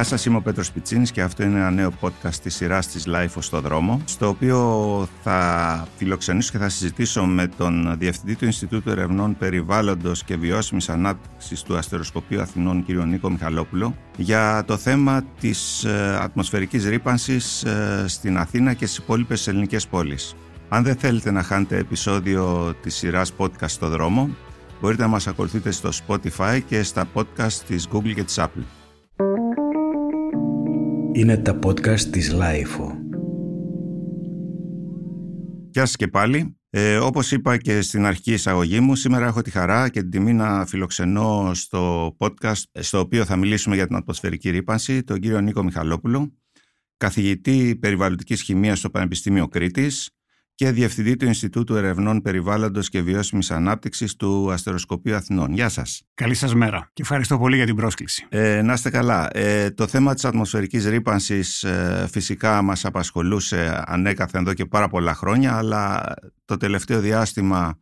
Γεια σας, είμαι ο Πέτρος Πιτσίνης και αυτό είναι ένα νέο podcast της σειράς της Life στο δρόμο, στο οποίο θα φιλοξενήσω και θα συζητήσω με τον Διευθυντή του Ινστιτούτου Ερευνών Περιβάλλοντος και Βιώσιμης Ανάπτυξης του Αστεροσκοπείου Αθηνών, κ. Νίκο Μιχαλόπουλο, για το θέμα της ε, ατμοσφαιρικής ρήπανσης ε, στην Αθήνα και στις υπόλοιπες ελληνικές πόλεις. Αν δεν θέλετε να χάνετε επεισόδιο της σειράς podcast στο δρόμο, μπορείτε να μας ακολουθείτε στο Spotify και στα podcast της Google και της Apple. Είναι τα podcast της Lifeo. Γεια σας και πάλι. Ε, όπως είπα και στην αρχική εισαγωγή μου, σήμερα έχω τη χαρά και την τιμή να φιλοξενώ στο podcast στο οποίο θα μιλήσουμε για την ατμοσφαιρική ρήπανση τον κύριο Νίκο Μιχαλόπουλο, καθηγητή περιβαλλοντικής χημίας στο Πανεπιστήμιο Κρήτης, και Διευθυντή του Ινστιτούτου Ερευνών Περιβάλλοντος και Βιώσιμης Ανάπτυξης του Αστεροσκοπείου Αθηνών. Γεια σας. Καλή σας μέρα και ευχαριστώ πολύ για την πρόσκληση. Ε, να είστε καλά. Ε, το θέμα της ατμοσφαιρικής ρήπανσης ε, φυσικά μας απασχολούσε ανέκαθεν εδώ και πάρα πολλά χρόνια, αλλά το τελευταίο διάστημα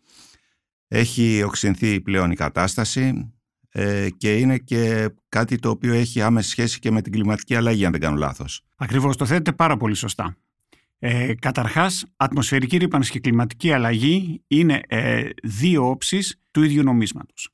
έχει οξυνθεί πλέον η κατάσταση ε, και είναι και κάτι το οποίο έχει άμεση σχέση και με την κλιματική αλλαγή, αν δεν κάνω λάθος. Ακριβώς, το θέτετε πάρα πολύ σωστά. Ε, καταρχάς, ατμοσφαιρική ρήπανση και κλιματική αλλαγή είναι ε, δύο όψεις του ίδιου νομίσματος.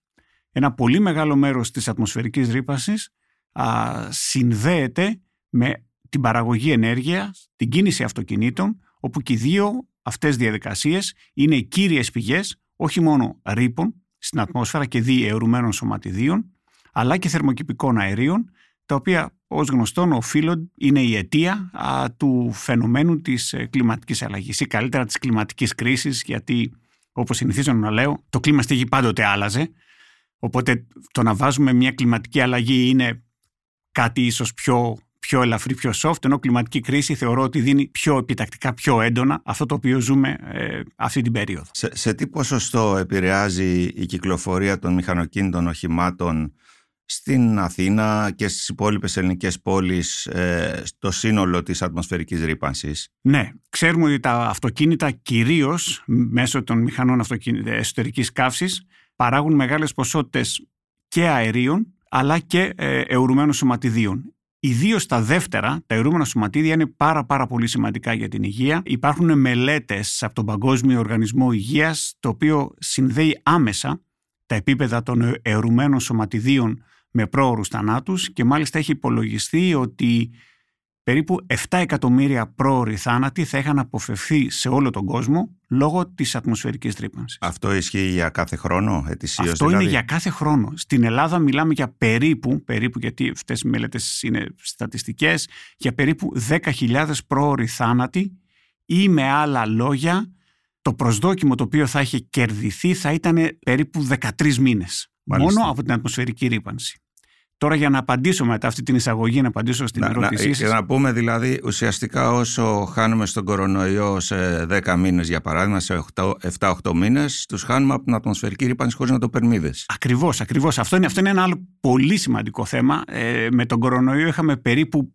Ένα πολύ μεγάλο μέρος της ατμοσφαιρικής ρήπανσης α, συνδέεται με την παραγωγή ενέργειας, την κίνηση αυτοκινήτων, όπου και οι δύο αυτές διαδικασίες είναι οι κύριες πηγές όχι μόνο ρήπων στην ατμόσφαιρα και διαιωρουμένων σωματιδίων, αλλά και θερμοκηπικών αερίων, τα οποία ως γνωστόν οφείλουν, είναι η αιτία του φαινομένου της ε, κλιματικής αλλαγής ή καλύτερα της κλιματικής κρίσης γιατί όπως συνηθίζω να λέω το κλίμα στη γη πάντοτε άλλαζε οπότε το να βάζουμε μια κλιματική αλλαγή είναι κάτι ίσως πιο, πιο ελαφρύ, πιο soft ενώ κλιματική κρίση θεωρώ ότι δίνει πιο επιτακτικά, πιο έντονα αυτό το οποίο ζούμε ε, αυτή την περίοδο. Σε, σε τι ποσοστό επηρεάζει η κυκλοφορία των μηχανοκίνητων οχημάτων στην Αθήνα και στις υπόλοιπες ελληνικές πόλεις ε, στο σύνολο της ατμοσφαιρικής ρήπανσης; Ναι, ξέρουμε ότι τα αυτοκίνητα κυρίως μέσω των μηχανών εσωτερικής καύσης παράγουν μεγάλες ποσότητες και αερίων αλλά και ε, αιωρουμένων σωματιδίων. Ιδίως τα δεύτερα, τα αιρούμενα σωματίδια είναι πάρα πάρα πολύ σημαντικά για την υγεία. Υπάρχουν μελέτες από τον Παγκόσμιο Οργανισμό Υγείας το οποίο συνδέει άμεσα τα επίπεδα των αιρουμένων σωματιδίων με πρόωρους θανάτους και μάλιστα έχει υπολογιστεί ότι περίπου 7 εκατομμύρια πρόωροι θάνατοι θα είχαν αποφευθεί σε όλο τον κόσμο λόγω της ατμοσφαιρικής τρύπανσης. Αυτό ισχύει για κάθε χρόνο, ετησίως Αυτό δηλαδή; είναι για κάθε χρόνο. Στην Ελλάδα μιλάμε για περίπου, περίπου γιατί αυτές οι μελέτες είναι στατιστικές, για περίπου 10.000 πρόωροι θάνατοι ή με άλλα λόγια το προσδόκιμο το οποίο θα είχε κερδιθεί θα ήταν περίπου 13 μήνες. Μόνο από την ατμοσφαιρική ρήπανση. Τώρα για να απαντήσω μετά αυτή την εισαγωγή, να απαντήσω στην να, ερώτησή να, σας. Να πούμε δηλαδή ουσιαστικά όσο χάνουμε στον κορονοϊό σε 10 μήνες για παράδειγμα, σε 7-8 μήνες, τους χάνουμε από την ατμοσφαιρική ρήπανση χωρίς να το περνείδες. Ακριβώς, ακριβώς. Αυτό είναι, αυτό είναι ένα άλλο πολύ σημαντικό θέμα. Ε, με τον κορονοϊό είχαμε περίπου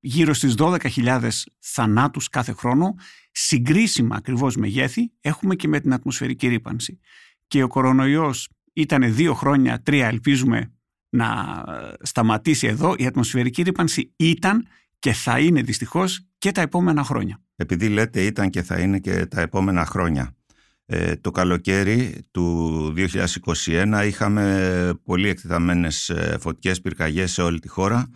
γύρω στις 12.000 θανάτους κάθε χρόνο. Συγκρίσιμα ακριβώς μεγέθη έχουμε και με την ατμοσφαιρική ρήπανση. Και ο κορονοϊός ήταν δύο χρόνια, τρία ελπίζουμε να σταματήσει εδώ, η ατμοσφαιρική ρήπανση ήταν και θα είναι δυστυχώς και τα επόμενα χρόνια. Επειδή λέτε ήταν και θα είναι και τα επόμενα χρόνια. Ε, το καλοκαίρι του 2021 είχαμε πολύ εκτεταμένες ε, φωτιές πυρκαγιές σε όλη τη χώρα.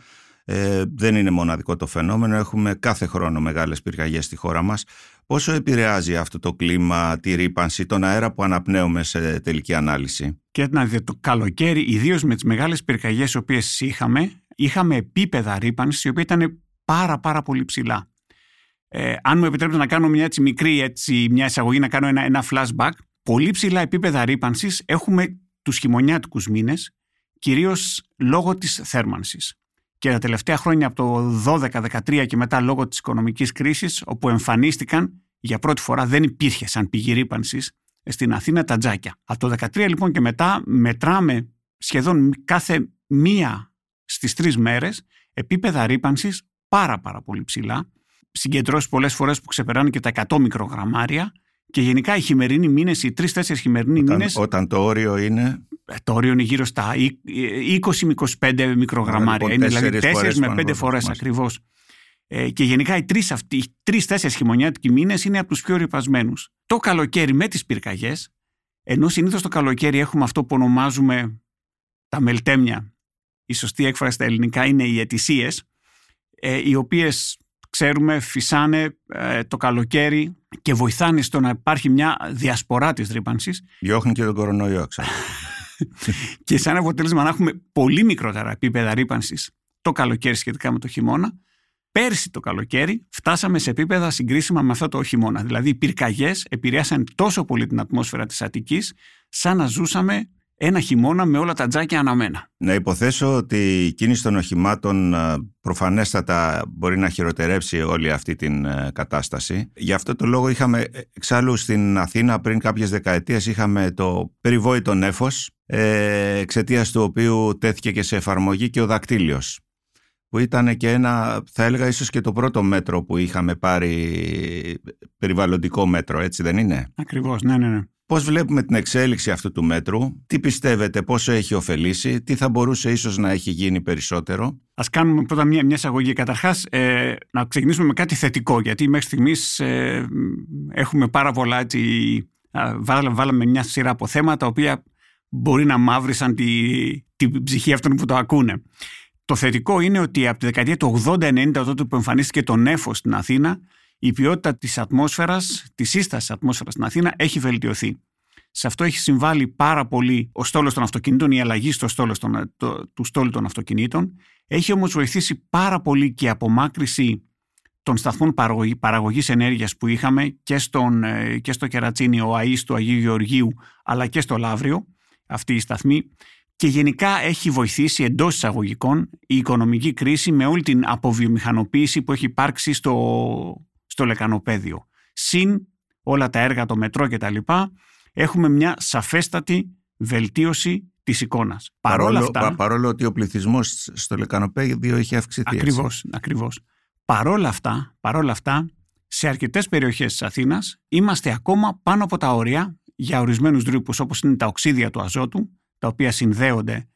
Ε, δεν είναι μοναδικό το φαινόμενο, έχουμε κάθε χρόνο μεγάλες πυρκαγιές στη χώρα μας. Πόσο επηρεάζει αυτό το κλίμα, τη ρήπανση, τον αέρα που αναπνέουμε σε τελική ανάλυση; Και να δείτε, το καλοκαίρι, ιδίως με τις μεγάλες πυρκαγιές οι οποίες είχαμε, είχαμε επίπεδα ρήπανσης, οι οποία ήταν πάρα πάρα πολύ ψηλά. Ε, αν μου επιτρέπετε να κάνω μια έτσι μικρή έτσι, μια εισαγωγή, να κάνω ένα, ένα flashback, πολύ ψηλά επίπεδα ρήπανσης έχουμε τους χειμωνιάτικους μήνες, κυρίως λόγω της θέρμανσης και τα τελευταία χρόνια από το 12-13 και μετά λόγω της οικονομικής κρίσης όπου εμφανίστηκαν για πρώτη φορά δεν υπήρχε σαν πηγή ρήπανσης στην Αθήνα τα τζάκια. Από το 13 λοιπόν και μετά μετράμε σχεδόν κάθε μία στις τρεις μέρες επίπεδα ρήπανσης πάρα πάρα πολύ ψηλά συγκεντρώσεις πολλές φορές που ξεπεράνε και τα 100 μικρογραμμάρια Και γενικά οι χειμερινοί μήνες, οι τρει-τέσσερι χειμερινοί Όταν, μήνε. όταν το όριο είναι; Ε, το όριο είναι γύρω στα 20 με 25 μικρογραμμάρια. λοιπόν, είναι δηλαδή τέσσερις 4 φορές με πάνω 5 από φορές εμάς. ακριβώς. Ε, και γενικά οι τρεις αυτοί, οι τρει-τέσσερι χειμωνιάτικοι μήνες είναι από τους πιο ρυπασμένου. Το καλοκαίρι με τις πυρκαγιές, ενώ συνήθως το καλοκαίρι έχουμε αυτό που ονομάζουμε τα μελτέμια. Η σωστή έκφραση στα ελληνικά είναι οι αιτησίες, ε, οι οποίες ξέρουμε φυσάνε ε, το καλοκαίρι και βοηθάνε στο να υπάρχει μια διασπορά της ρήπανσης Διώχνει και τον κορονοϊό, ξέρω. και σαν αποτέλεσμα να έχουμε πολύ μικρότερα επίπεδα ρήπανσης το καλοκαίρι σχετικά με το χειμώνα. Πέρσι το καλοκαίρι φτάσαμε σε επίπεδα συγκρίσιμα με αυτό το χειμώνα. Δηλαδή οι πυρκαγιές επηρέασαν τόσο πολύ την ατμόσφαιρα της Αττικής σαν να ζούσαμε ένα χειμώνα με όλα τα τζάκια αναμένα. Να υποθέσω ότι η κίνηση των οχημάτων ε, προφανέστατα μπορεί να χειροτερέψει όλη αυτή την ε, κατάσταση. Γι' αυτό το λόγο είχαμε ε, εξάλλου στην Αθήνα πριν κάποιες δεκαετίες είχαμε το περιβόητο νέφος ε, εξαιτίας του οποίου τέθηκε και σε εφαρμογή και ο δακτύλιος που ήταν και ένα, θα έλεγα ίσως και το πρώτο μέτρο που είχαμε πάρει περιβαλλοντικό μέτρο, έτσι δεν είναι; Ακριβώς, ναι, ναι, ναι. Πώς βλέπουμε την εξέλιξη αυτού του μέτρου, τι πιστεύετε, πόσο έχει ωφελήσει, τι θα μπορούσε ίσως να έχει γίνει περισσότερο; Α κάνουμε πρώτα μια, μια εισαγωγή. Καταρχάς, ε, να ξεκινήσουμε με κάτι θετικό, γιατί μέχρι στιγμής ε, έχουμε πάρα πολλά. Έτσι, α, βάλα- βάλαμε μια σειρά από θέματα, τα οποία μπορεί να μαύρισαν τη, την ψυχή αυτών που το ακούνε. Το θετικό είναι ότι από τη δεκαετία του 80-90, τότε που εμφανίστηκε το νέφος στην Αθήνα, η ποιότητα της ατμόσφαιρας, της σύστασης ατμόσφαιρας στην Αθήνα έχει βελτιωθεί. Σε αυτό έχει συμβάλει πάρα πολύ ο στόλος των αυτοκινήτων, η αλλαγή στο στόλος των, το, του στόλου των αυτοκινήτων. Έχει όμως βοηθήσει πάρα πολύ και η απομάκρυση των σταθμών παραγωγή, παραγωγής ενέργειας που είχαμε και, στον, ε, και στο Κερατσίνι, ο ΑΗΣ του Αγίου Γεωργίου, αλλά και στο Λαύριο, αυτή η σταθμή. Και γενικά έχει βοηθήσει εντός εισαγωγικών η οικονομική κρίση με όλη την αποβιομηχανοποίηση που έχει υπάρξει στο, στο λεκανοπέδιο. Συν όλα τα έργα, το μετρό κτλ. Έχουμε μια σαφέστατη βελτίωση της εικόνας. Παρόλα παρόλο, αυτά... πα- παρόλο ότι ο πληθυσμός στο λεκανοπέδιο έχει αυξηθεί. έτσι. Ακριβώς, ακριβώς. Παρόλα αυτά, παρόλα αυτά, σε αρκετές περιοχές της Αθήνας είμαστε ακόμα πάνω από τα όρια για ορισμένους δρύπους όπως είναι τα οξύδια του αζότου, τα οποία συνδέονται ε,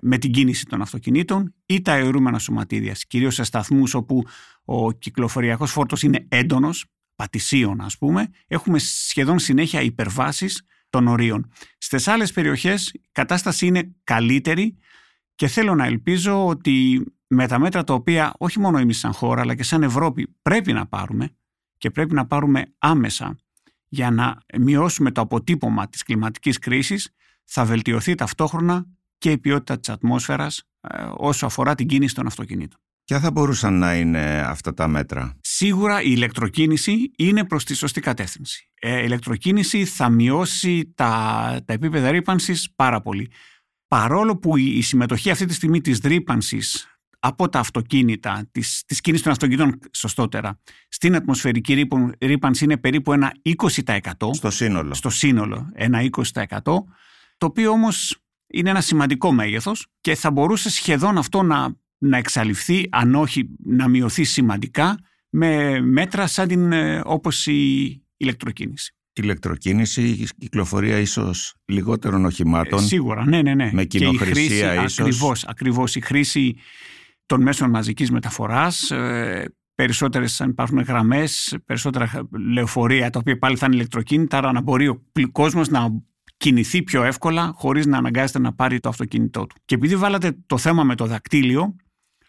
με την κίνηση των αυτοκινήτων ή τα αιωρούμενα σωματίδια, κυρίως σε σταθμούς όπου ο κυκλοφοριακός φόρτος είναι έντονος, πατησίων ας πούμε, έχουμε σχεδόν συνέχεια υπερβάσεις των ορίων. Στις άλλες περιοχές η κατάσταση είναι καλύτερη και θέλω να ελπίζω ότι με τα μέτρα τα οποία όχι μόνο εμείς σαν χώρα αλλά και σαν Ευρώπη πρέπει να πάρουμε και πρέπει να πάρουμε άμεσα για να μειώσουμε το αποτύπωμα της κλιματικής κρίσης θα βελτιωθεί ταυτόχρονα και η ποιότητα της ατμόσφαιρας ε, όσο αφορά την κίνηση των αυτοκινήτων. Ποια θα μπορούσαν να είναι αυτά τα μέτρα; Σίγουρα η ηλεκτροκίνηση είναι προς τη σωστή κατεύθυνση. Ε, η ηλεκτροκίνηση θα μειώσει τα, τα επίπεδα ρήπανσης πάρα πολύ. Παρόλο που η, η συμμετοχή αυτή τη στιγμή της ρήπανσης από τα αυτοκίνητα, της, της κίνησης των αυτοκινήτων σωστότερα, στην ατμοσφαιρική ρήπον- ρήπανση είναι περίπου ένα 20% Στο σύνολο. στο σύνολο, ένα 20%, το οποίο όμως είναι ένα σημαντικό μέγεθος και θα μπορούσε σχεδόν αυτό να, να εξαλειφθεί, αν όχι να μειωθεί σημαντικά, με μέτρα σαν την, ε, όπως η ηλεκτροκίνηση. Ηλεκτροκίνηση, η κυκλοφορία ίσως λιγότερων οχημάτων. Ε, σίγουρα, ναι, ναι, ναι. με Και η κοινοχρησία χρήση, ίσως. Ακριβώς, ακριβώς, η χρήση των μέσων μαζικής μεταφοράς, ε, περισσότερες αν υπάρχουν γραμμές, περισσότερα λεωφορεία τα οποία πάλι θα είναι ηλεκτροκίνητα, άρα να μπορεί ο πλη- κόσμος να κινηθεί πιο εύκολα χωρίς να αναγκάζεται να πάρει το αυτοκίνητό του. Και επειδή βάλατε το θέμα με το δακτύλιο,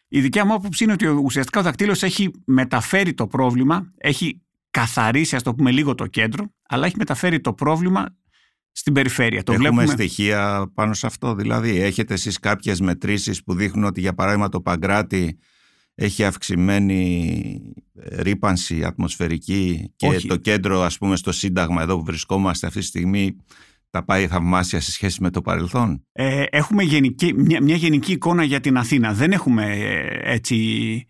η δικιά μου άποψη είναι ότι ουσιαστικά ο δακτύλιος έχει μεταφέρει το πρόβλημα, έχει καθαρίσει ας το πούμε λίγο το κέντρο, αλλά έχει μεταφέρει το πρόβλημα στην περιφέρεια. Το Έχουμε βλέπουμε... στοιχεία πάνω σε αυτό. Δηλαδή, έχετε εσείς κάποιες μετρήσεις που δείχνουν ότι, για παράδειγμα, το Παγκράτη έχει αυξημένη ρήπανση ατμοσφαιρική και Όχι. το κέντρο, ας πούμε, στο Σύνταγμα εδώ που βρισκόμαστε αυτή τη στιγμή τα πάει θαυμάσια σε σχέση με το παρελθόν; Ε, έχουμε γενική, μια, μια γενική εικόνα για την Αθήνα. Δεν έχουμε ε, έτσι...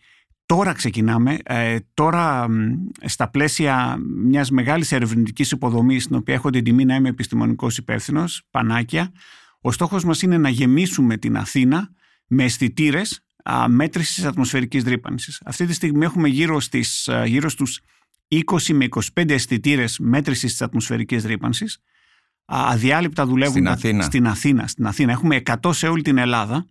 Τώρα ξεκινάμε. Ε, τώρα μ, στα πλαίσια μιας μεγάλης ερευνητικής υποδομής στην οποία έχω την τιμή να είμαι επιστημονικός υπεύθυνος, Πανάκια, ο στόχος μας είναι να γεμίσουμε την Αθήνα με αισθητήρες μέτρησης ατμοσφαιρικής ρήπανσης. Αυτή τη στιγμή έχουμε γύρω, στις, α, γύρω στους 20 με 25 αισθητήρες μέτρησης της ατμοσφαιρικής ρήπανσης. Αδιάλειπτα δουλεύουν Στην Αθήνα. στην Αθήνα. Στην Αθήνα. Έχουμε 100 σε όλη την Ελλάδα.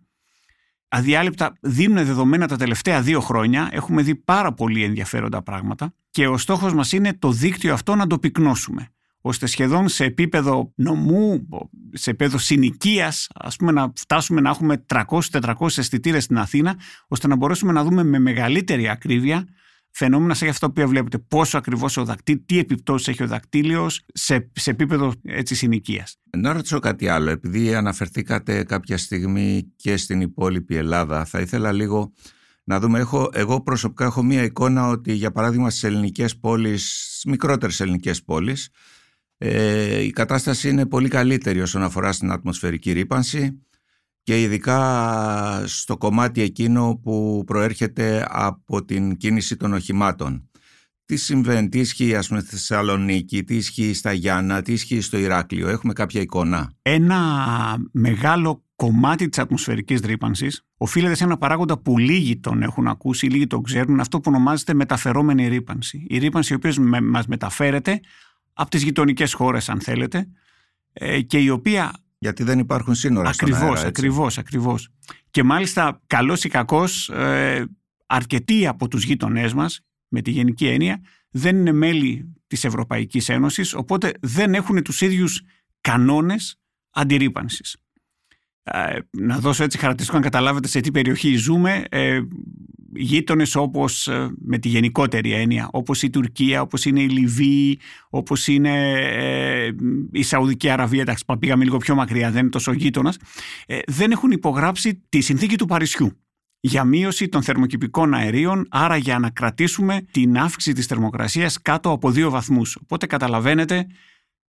Αδιάλειπτα δίνουν δεδομένα τα τελευταία δύο χρόνια. Έχουμε δει πάρα πολύ ενδιαφέροντα πράγματα. Και ο στόχος μας είναι το δίκτυο αυτό να το πυκνώσουμε ώστε σχεδόν σε επίπεδο νομού, σε επίπεδο συνοικίας, ας πούμε να φτάσουμε να έχουμε 300-400 αισθητήρες στην Αθήνα, ώστε να μπορέσουμε να δούμε με μεγαλύτερη ακρίβεια φαινόμενα σαν αυτά που βλέπετε. Πόσο ακριβώς ο δακτύλιο, τι επιπτώσεις έχει ο δακτύλιος σε, σε επίπεδο έτσι συνοικίας. Να ρωτήσω κάτι άλλο. Επειδή αναφερθήκατε κάποια στιγμή και στην υπόλοιπη Ελλάδα, θα ήθελα λίγο να δούμε. Έχω, εγώ προσωπικά έχω μία εικόνα ότι, για παράδειγμα, στις ελληνικές πόλεις, μικρότερες ελληνικές πόλεις, ε, η κατάσταση είναι πολύ καλύτερη όσον αφορά στην ατμοσφαιρική ρήπανση και ειδικά στο κομμάτι εκείνο που προέρχεται από την κίνηση των οχημάτων. Τι συμβαίνει, τι ισχύει ας πούμε στη Θεσσαλονίκη, τι ισχύει στα Γιάννα, τι ισχύει στο Ηράκλειο, έχουμε κάποια εικόνα. Ένα μεγάλο κομμάτι της ατμοσφαιρικής ρήπανσης οφείλεται σε ένα παράγοντα που λίγοι τον έχουν ακούσει, λίγοι τον ξέρουν, αυτό που ονομάζεται μεταφερόμενη ρήπανση. Η ρήπανση η οποία μας μεταφέρεται από τις γειτονικές χώρες αν θέλετε ε, και η οποία γιατί δεν υπάρχουν σύνορα ακριβώς, στον αέρα, Ακριβώς, ακριβώς. Και μάλιστα καλός ή κακός ε, αρκετοί από τους γείτονές μας με τη γενική έννοια δεν είναι μέλη της Ευρωπαϊκής Ένωσης οπότε δεν έχουν τους ίδιους κανόνες αντιρρήπανσης. Ε, να δώσω έτσι χαρακτηριστικό να καταλάβετε σε τι περιοχή ζούμε ε, γείτονες όπως ε, με τη γενικότερη έννοια όπως η Τουρκία, όπως είναι η Λιβύη όπως είναι ε, η Σαουδική Αραβία εντάξει πήγαμε λίγο πιο μακριά δεν είναι τόσο γείτονας, ε, δεν έχουν υπογράψει τη συνθήκη του Παρισιού για μείωση των θερμοκηπικών αερίων, άρα για να κρατήσουμε την αύξηση της θερμοκρασίας κάτω από δύο βαθμούς. Οπότε καταλαβαίνετε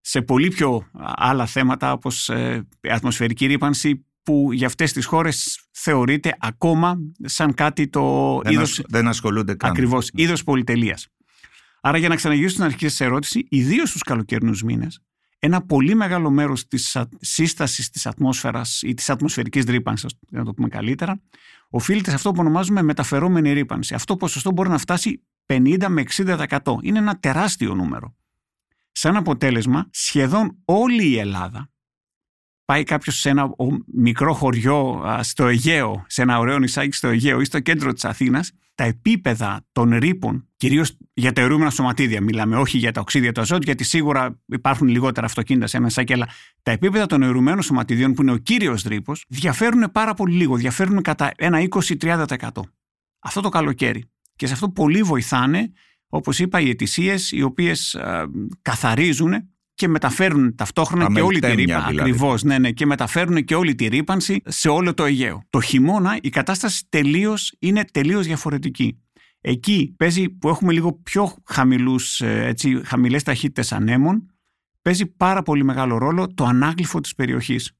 σε πολύ πιο άλλα θέματα όπως ε, ατμοσφαιρική ρήπανση που για αυτές τις χώρες θεωρείται ακόμα σαν κάτι το δεν είδος... δεν ασχολούνται καν. Ακριβώς, είδος πολυτελείας. Άρα για να ξαναγυρίσω στην αρχή της ερώτησης, ιδίως στους καλοκαιρινούς μήνες, ένα πολύ μεγάλο μέρος της σύστασης της ατμόσφαιρας ή της ατμοσφαιρικής ρήπανσης, να το πούμε καλύτερα, οφείλεται σε αυτό που ονομάζουμε μεταφερόμενη ρήπανση. Αυτό το ποσοστό μπορεί να φτάσει 50 με 60%. Είναι ένα τεράστιο νούμερο. Σαν αποτέλεσμα, σχεδόν όλη η Ελλάδα πάει κάποιος σε ένα μικρό χωριό στο Αιγαίο, σε ένα ωραίο νησάκι στο Αιγαίο ή στο κέντρο της Αθήνας, τα επίπεδα των ρήπων, κυρίως για τα αιρούμενα σωματίδια, μιλάμε, όχι για τα οξύδια του αζότου, γιατί σίγουρα υπάρχουν λιγότερα αυτοκίνητα σε ένα νησάκι, αλλά τα επίπεδα των αιρουμένων σωματιδίων, που είναι ο κύριος ρήπος, διαφέρουν πάρα πολύ λίγο, διαφέρουν κατά ένα 20-30%. Αυτό το καλοκαίρι. Και σε αυτό πολύ βοηθάνε, όπως είπα, οι αιτησίες, οι οποίες καθαρίζουν και μεταφέρουν ταυτόχρονα και όλη τη ρήπανση. Δηλαδή. Ακριβώς, ναι, ναι, και μεταφέρουν και όλη τη ρήπανση σε όλο το Αιγαίο. Το χειμώνα η κατάσταση τελείως, είναι τελείως διαφορετική. Εκεί παίζει που έχουμε λίγο πιο χαμηλούς, ε, έτσι, χαμηλές ταχύτητες ανέμων, παίζει πάρα πολύ μεγάλο ρόλο το ανάγλυφο της περιοχής.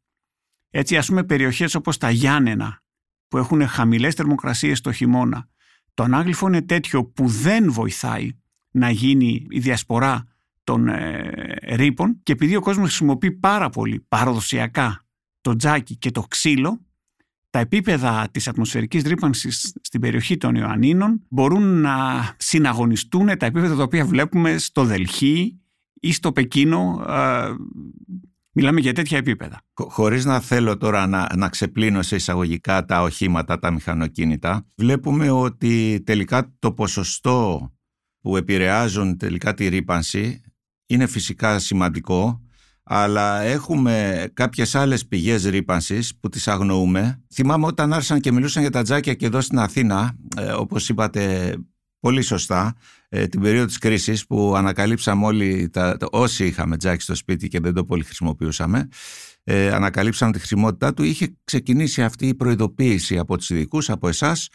Έτσι ας πούμε περιοχές όπως τα Γιάννενα που έχουν χαμηλές θερμοκρασίες το χειμώνα, το ανάγλυφο είναι τέτοιο που δεν βοηθάει να γίνει η διασπορά των ε, ρήπων και επειδή ο κόσμος χρησιμοποιεί πάρα πολύ παραδοσιακά το τζάκι και το ξύλο, τα επίπεδα της ατμοσφαιρικής ρήπανσης στην περιοχή των Ιωαννίνων μπορούν να συναγωνιστούν τα επίπεδα τα οποία βλέπουμε στο Δελχή ή στο Πεκίνο. Ε, μιλάμε για τέτοια επίπεδα. Χωρίς να θέλω τώρα να, να ξεπλύνω σε εισαγωγικά τα οχήματα, τα μηχανοκίνητα, βλέπουμε ότι τελικά το ποσοστό που επηρεάζουν τελικά τη ρήπανση είναι φυσικά σημαντικό, αλλά έχουμε κάποιες άλλες πηγές ρήπανσης που τις αγνοούμε. Θυμάμαι όταν άρχισαν και μιλούσαν για τα τζάκια και εδώ στην Αθήνα, ε, όπως είπατε πολύ σωστά, ε, την περίοδο της κρίσης που ανακαλύψαμε όλοι, τα, όσοι είχαμε τζάκι στο σπίτι και δεν το πολύ χρησιμοποιούσαμε, ε, ανακαλύψαμε τη χρησιμότητά του, είχε ξεκινήσει αυτή η προειδοποίηση από τους ειδικούς, από εσάς,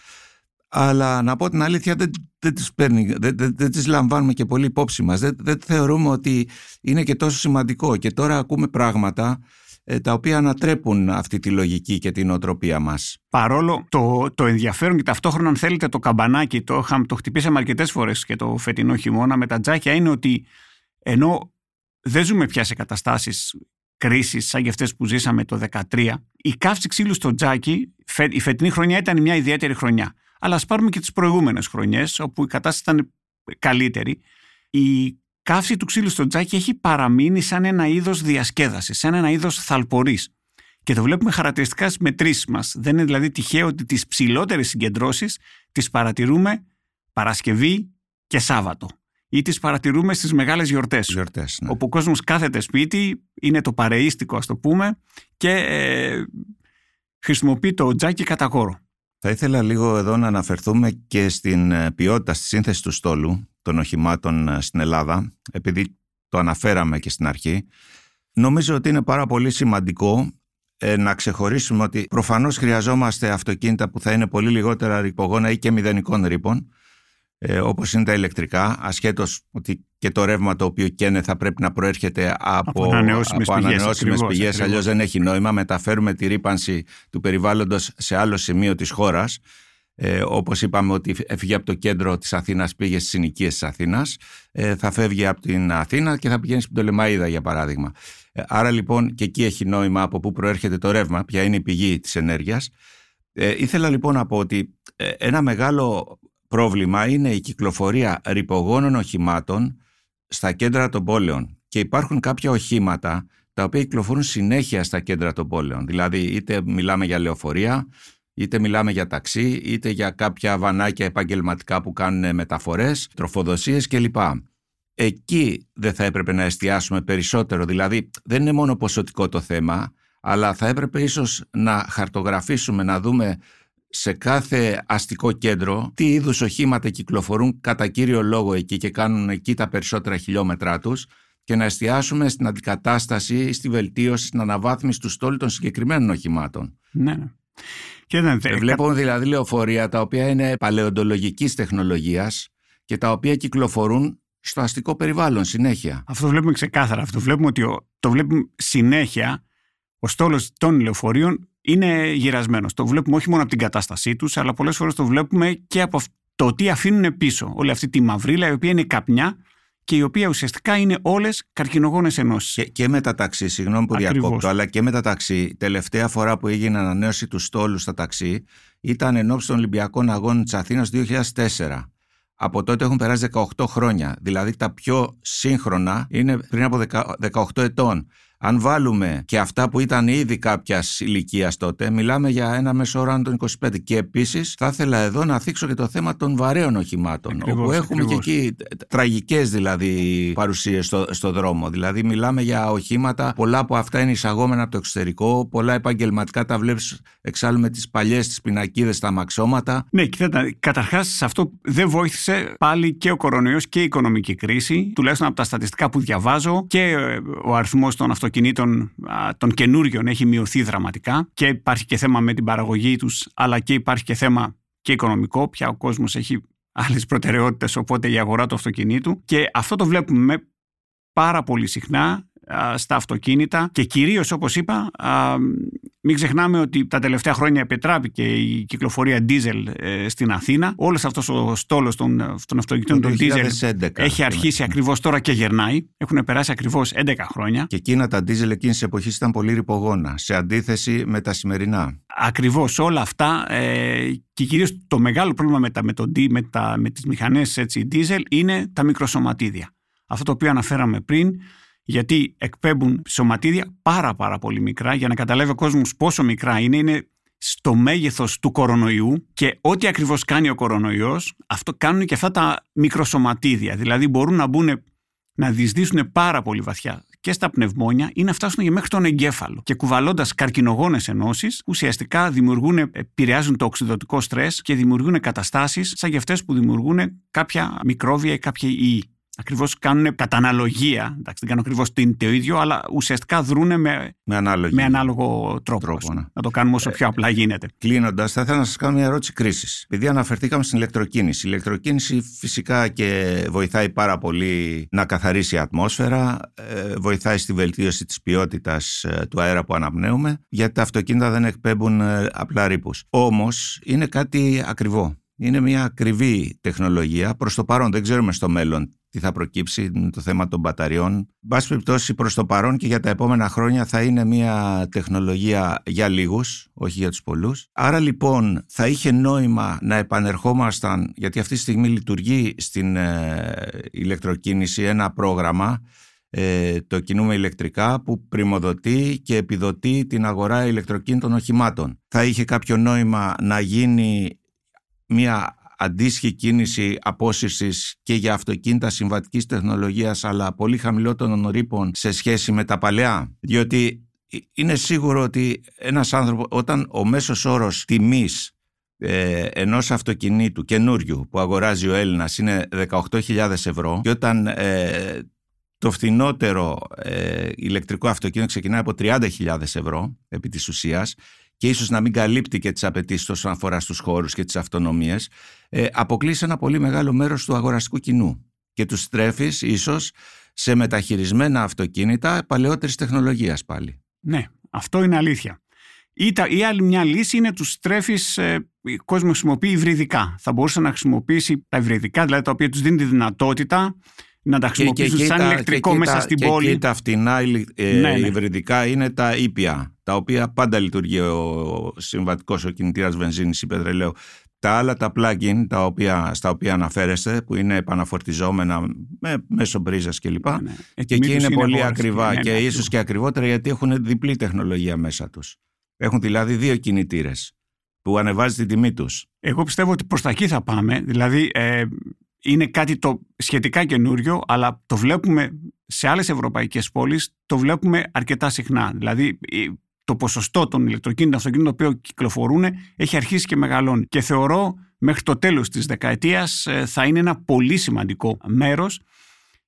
αλλά να πω την αλήθεια δεν, δεν, τις, παίρνει, δεν, δεν, δεν τις λαμβάνουμε και πολύ υπόψη μας. Δεν, δεν θεωρούμε ότι είναι και τόσο σημαντικό και τώρα ακούμε πράγματα ε, τα οποία ανατρέπουν αυτή τη λογική και την οτροπία μας. Παρόλο το, το ενδιαφέρον και ταυτόχρονα αν θέλετε το καμπανάκι, το, το χτυπήσαμε αρκετές φορές και το φετινό χειμώνα με τα τζάκια είναι ότι ενώ δεν ζούμε πια σε καταστάσεις κρίσης σαν και αυτές που ζήσαμε το 2013, η καύση ξύλου στο τζάκι, η φετινή χρονιά ήταν μια ιδιαίτερη χρονιά. Αλλά ας πάρουμε και τις προηγούμενες χρονιές, όπου η κατάσταση ήταν καλύτερη. η καύση του ξύλου στο τζάκι έχει παραμείνει σαν ένα είδος διασκέδασης, σαν ένα είδος θαλπορής. Και το βλέπουμε χαρακτηριστικά στι μετρήσει μας. Δεν είναι δηλαδή τυχαίο ότι τις ψηλότερες συγκεντρώσεις τις παρατηρούμε Παρασκευή και Σάββατο. Ή τις παρατηρούμε στις μεγάλες γιορτές. Γιορτές, ναι. Όπου ο κόσμος κάθεται σπίτι, είναι το παρείστικο, ας το πούμε, και ε, χρησιμοποιεί το τζάκι κατά κόρο. Θα ήθελα λίγο εδώ να αναφερθούμε και στην ε, ποιότητα στη σύνθεση του στόλου των οχημάτων ε, στην Ελλάδα, επειδή το αναφέραμε και στην αρχή. Νομίζω ότι είναι πάρα πολύ σημαντικό ε, να ξεχωρίσουμε ότι προφανώς χρειαζόμαστε αυτοκίνητα που θα είναι πολύ λιγότερα ρηπογόνα ή και μηδενικών ρήπων, ε, όπως είναι τα ηλεκτρικά, ασχέτως ότι και το ρεύμα το οποίο καίνε θα πρέπει να προέρχεται από, Από ανανεώσιμες από πηγές, ανανεώσιμες ακριβώς, πηγές, ακριβώς. αλλιώς δεν έχει νόημα. Μεταφέρουμε τη ρήπανση του περιβάλλοντος σε άλλο σημείο της χώρας. Ε, όπως είπαμε ότι έφυγε από το κέντρο της Αθήνας, πήγε στις συνοικίες της Αθήνας, ε, θα φεύγει από την Αθήνα και θα πηγαίνει στην Πτολεμαΐδα για παράδειγμα. Ε, άρα λοιπόν και εκεί έχει νόημα από πού προέρχεται το ρεύμα, ποια είναι η πηγή της ενέργειας. Ε, ήθελα λοιπόν να πω ότι ε, ένα μεγάλο πρόβλημα είναι η κυκλοφορία ρηπογόνων οχημάτων στα κέντρα των πόλεων. Και υπάρχουν κάποια οχήματα τα οποία κυκλοφορούν συνέχεια στα κέντρα των πόλεων. Δηλαδή είτε μιλάμε για λεωφορεία, είτε μιλάμε για ταξί, είτε για κάποια βανάκια επαγγελματικά που κάνουν μεταφορές, τροφοδοσίες κλπ. Εκεί δεν θα έπρεπε να εστιάσουμε περισσότερο. Δηλαδή δεν είναι μόνο ποσοτικό το θέμα, αλλά θα έπρεπε ίσως να χαρτογραφήσουμε, να δούμε σε κάθε αστικό κέντρο τι είδους οχήματα κυκλοφορούν κατά κύριο λόγο εκεί και κάνουν εκεί τα περισσότερα χιλιόμετρά τους και να εστιάσουμε στην αντικατάσταση, στη βελτίωση, στην αναβάθμιση του στόλου των συγκεκριμένων οχημάτων. Ναι, ναι. Και δεν, Ε, Βλέπουμε δηλαδή λεωφορεία τα οποία είναι παλαιοντολογικής τεχνολογίας και τα οποία κυκλοφορούν στο αστικό περιβάλλον συνέχεια. Αυτό το βλέπουμε ξεκάθαρα. Αυτό βλέπουμε ότι ο, το βλέπουμε συνέχεια. Ο στόλος των λεωφορείων είναι γυρασμένο. Το βλέπουμε όχι μόνο από την κατάστασή τους, αλλά πολλές φορές το βλέπουμε και από αυ- το τι αφήνουν πίσω. Όλη αυτή τη μαυρίλα, η οποία είναι καπνιά και η οποία ουσιαστικά είναι όλες καρκινογόνες ενώσεις. Και, και με τα ταξί, συγγνώμη που Ακριβώς. διακόπτω, αλλά και με τα ταξί. Τελευταία φορά που έγινε ανανέωση του στόλου στα ταξί ήταν εν ώψη των Ολυμπιακών Αγώνων της Αθήνας το 2004. Από τότε έχουν περάσει 18 χρόνια. Δηλαδή τα πιο σύγχρονα είναι πριν από 10 18 ετών. Αν βάλουμε και αυτά που ήταν ήδη κάποιας ηλικίας τότε, μιλάμε για ένα μέσο όρο άνω των 25. Και επίσης θα ήθελα εδώ να θίξω και το θέμα των βαρέων οχημάτων. Ακριβώς, όπου έχουμε ακριβώς. και εκεί τραγικές δηλαδή παρουσίες στο, στο δρόμο. Δηλαδή μιλάμε για οχήματα, πολλά από αυτά είναι εισαγόμενα από το εξωτερικό, πολλά επαγγελματικά τα βλέπεις εξάλλου με τις παλιές τις πινακίδες, τα αμαξώματα. Ναι, κοιτάξτε, καταρχάς σε αυτό δεν βοήθησε πάλι και ο κορονοϊός και η οικονομική κρίση, τουλάχιστον από τα στατιστικά που διαβάζω και ε, ο αριθμός των αυτοκινήτων α, των καινούριων έχει μειωθεί δραματικά και υπάρχει και θέμα με την παραγωγή τους, αλλά και υπάρχει και θέμα και οικονομικό. Πια ο κόσμος έχει άλλες προτεραιότητες, οπότε η αγορά του αυτοκινήτου. Και αυτό το βλέπουμε πάρα πολύ συχνά α, στα αυτοκίνητα και κυρίως όπως είπα α, μην ξεχνάμε ότι τα τελευταία χρόνια επιτράπηκε η κυκλοφορία diesel ε, στην Αθήνα. Όλος αυτός ο στόλος των, των αυτοκινήτων Το των diesel 2011. έχει αρχίσει ακριβώς τώρα και γερνάει. Έχουν περάσει ακριβώς 11 χρόνια. Και εκείνα τα ντίζελ εκείνης της εποχής ήταν πολύ ρηπογόνα, σε αντίθεση με τα σημερινά. Ακριβώς όλα αυτά ε, και κυρίως το μεγάλο πρόβλημα με, τα, με, το, δι- με, τα, με τις μηχανές έτσι, diesel είναι τα μικροσωματίδια. Αυτό το οποίο αναφέραμε πριν, γιατί εκπέμπουν σωματίδια πάρα πάρα πολύ μικρά για να καταλάβει ο κόσμος πόσο μικρά είναι, είναι στο μέγεθος του κορονοϊού και ό,τι ακριβώς κάνει ο κορονοϊός, αυτό κάνουν και αυτά τα μικροσωματίδια. Δηλαδή μπορούν να μπουν να διεισδύσουν πάρα πολύ βαθιά και στα πνευμόνια ή να φτάσουν και μέχρι τον εγκέφαλο. Και κουβαλώντας καρκινογόνες ενώσεις, ουσιαστικά δημιουργούν, επηρεάζουν το οξυδοτικό στρες και δημιουργούν καταστάσεις σαν και αυτές που δημιουργούν κάποια μικρόβια ή κάποια ιή. Ακριβώς κάνουν κατά αναλογία, εντάξει, δεν κάνουν ακριβώς το ίδιο, αλλά ουσιαστικά δρούν με, Με ανάλογη. με ανάλογο τρόπο. Τρόπο, ας πούμε. ναι. Να το κάνουμε όσο πιο απλά γίνεται. Κλείνοντας, θα ήθελα να σας κάνω μια ερώτηση κρίσης. Επειδή αναφερθήκαμε στην ηλεκτροκίνηση. Η ηλεκτροκίνηση φυσικά και βοηθάει πάρα πολύ να καθαρίσει η ατμόσφαιρα, ε, βοηθάει στη βελτίωση της ποιότητας του αέρα που αναπνέουμε, γιατί τα αυτοκίνητα δεν εκπέμπουν ε, απλά ρήπους. Όμως είναι κάτι ακριβό. Είναι μια ακριβή τεχνολογία. Προς το παρόν δεν ξέρουμε στο μέλλον τι θα προκύψει με το θέμα των μπαταριών. Μπας περιπτώσει προς το παρόν και για τα επόμενα χρόνια θα είναι μια τεχνολογία για λίγους, όχι για τους πολλούς. Άρα λοιπόν θα είχε νόημα να επανερχόμασταν, γιατί αυτή τη στιγμή λειτουργεί στην ε, ηλεκτροκίνηση ένα πρόγραμμα ε, το κινούμε ηλεκτρικά που πρημοδοτεί και επιδοτεί την αγορά ηλεκτροκίνητων οχημάτων. Θα είχε κάποιο νόημα να γίνει μια αντίστοιχη κίνηση απόσυρσης και για αυτοκίνητα συμβατικής τεχνολογίας αλλά πολύ χαμηλότερων ρήπων σε σχέση με τα παλαιά. Διότι είναι σίγουρο ότι ένας άνθρωπος όταν ο μέσος όρος τιμής ε, ενός αυτοκινήτου καινούριου που αγοράζει ο Έλληνας είναι 18.000 ευρώ και όταν ε, το φθηνότερο ε, ηλεκτρικό αυτοκίνητο ξεκινάει από 30.000 ευρώ επί της ουσίας και ίσως να μην καλύπτει και τις απαιτήσεις όσον αφορά στους χώρους και τις αυτονομίες, ε, αποκλείσει ένα πολύ μεγάλο μέρος του αγοραστικού κοινού και τους στρέφεις ίσως σε μεταχειρισμένα αυτοκίνητα παλαιότερης τεχνολογίας πάλι. Ναι, αυτό είναι αλήθεια. Ή, τα, ή άλλη μια λύση είναι τους στρέφεις, ε, ο κόσμος χρησιμοποιεί υβριδικά. Θα μπορούσε να χρησιμοποιήσει τα υβριδικά, δηλαδή τα οποία τους δίνει τη δυνατότητα να τα χρησιμοποιήσουν και, και, σαν ηλεκτρικό μέσα στην και πόλη. Και τα φτηνά ε, ναι, ναι. υβριδικά είναι τα ήπια, τα οποία πάντα λειτουργεί ο συμβατικός ο κινητήρας βενζίνης ή πετρελαίου. Τα άλλα τα plug-in τα οποία, στα οποία αναφέρεστε που είναι επαναφορτιζόμενα με, μέσω μπρίζας κλπ. Ναι, ναι. Και εκεί είναι, πολύ ακριβά και, και ίσως και ακριβότερα γιατί έχουν διπλή τεχνολογία μέσα τους. Έχουν δηλαδή δύο κινητήρες που ανεβάζει την τιμή τους. Εγώ πιστεύω ότι προς τα εκεί θα πάμε. Δηλαδή ε, είναι κάτι το σχετικά καινούριο, αλλά το βλέπουμε σε άλλες ευρωπαϊκές πόλεις, το βλέπουμε αρκετά συχνά. Δηλαδή το ποσοστό των ηλεκτροκίνητων αυτοκίνητων το οποίο κυκλοφορούν έχει αρχίσει και μεγαλώνει. Και θεωρώ μέχρι το τέλος της δεκαετίας ε, θα είναι ένα πολύ σημαντικό μέρος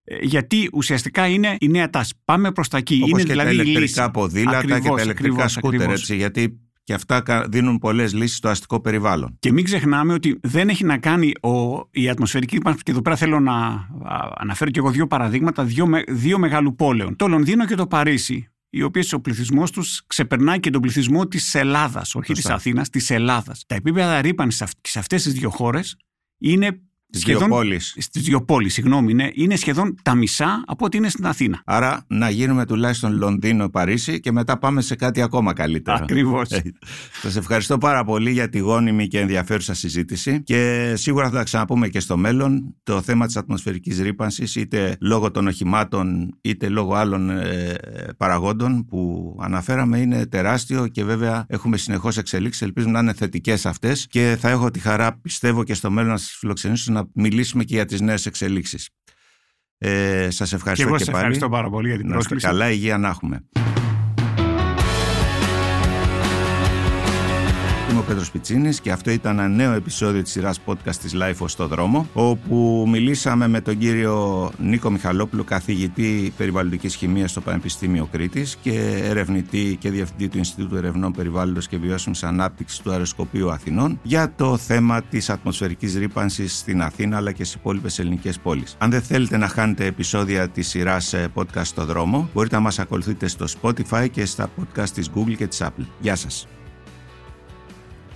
ε, γιατί ουσιαστικά είναι η νέα τάση. Πάμε προς τα εκεί. Όπως είναι και δηλαδή τα ηλεκτρικά ποδήλατα και τα ηλεκτρικά σκούτερ, έτσι, γιατί και αυτά δίνουν πολλές λύσεις στο αστικό περιβάλλον. Και μην ξεχνάμε ότι δεν έχει να κάνει ο, η ατμοσφαιρική ρήπανση. Και εδώ πέρα θέλω να αναφέρω και εγώ δύο παραδείγματα δύο, δύο μεγάλου πόλεων. Το Λονδίνο και το Παρίσι, οι οποίες ο πληθυσμός τους ξεπερνάει και τον πληθυσμό της Ελλάδας, όχι της Αθήνας, της Ελλάδας. Τα επίπεδα ρήπανσης σε αυτές τις δύο χώρες είναι Στι δύο πόλει. Στι δύο πόλει, συγγνώμη, είναι, είναι σχεδόν τα μισά από ό,τι είναι στην Αθήνα. Άρα να γίνουμε τουλάχιστον Λονδίνο-Παρίσι και μετά πάμε σε κάτι ακόμα καλύτερο. Ακριβώς. Ε, Σας ευχαριστώ πάρα πολύ για τη γόνιμη και ενδιαφέρουσα συζήτηση και σίγουρα θα τα ξαναπούμε και στο μέλλον. Το θέμα της ατμοσφαιρικής ρήπανσης, είτε λόγω των οχημάτων, είτε λόγω άλλων ε, παραγόντων που αναφέραμε, είναι τεράστιο και βέβαια έχουμε συνεχώς εξελίξεις. Ελπίζουμε να είναι θετικές αυτές και θα έχω τη χαρά, πιστεύω, και στο μέλλον να σας φιλοξενήσω να μιλήσουμε και για τις νέες εξελίξεις. Ε, σας ευχαριστώ και, εγώ και πάλι. ευχαριστώ πάρα πολύ για την πρόσκληση. Καλά υγεία να έχουμε. Πέτρος Πιτσίνης και αυτό ήταν ένα νέο επεισόδιο της σειράς podcast της Life στο δρόμο όπου μιλήσαμε με τον κύριο Νίκο Μιχαλόπουλο καθηγητή περιβαλλοντικής χημίας στο Πανεπιστήμιο Κρήτης και ερευνητή και διευθυντή του Ινστιτούτου Ερευνών Περιβάλλοντος και Βιώσιμης Ανάπτυξης του Αεροσκοπείου Αθηνών για το θέμα της ατμοσφαιρικής ρήπανσης στην Αθήνα αλλά και στις υπόλοιπες ελληνικές πόλεις. Αν δεν θέλετε να χάνετε επεισόδια της σειράς ε, podcast στο δρόμο μπορείτε να μας ακολουθείτε στο Spotify και στα podcast της Google και της Apple. Γεια σας!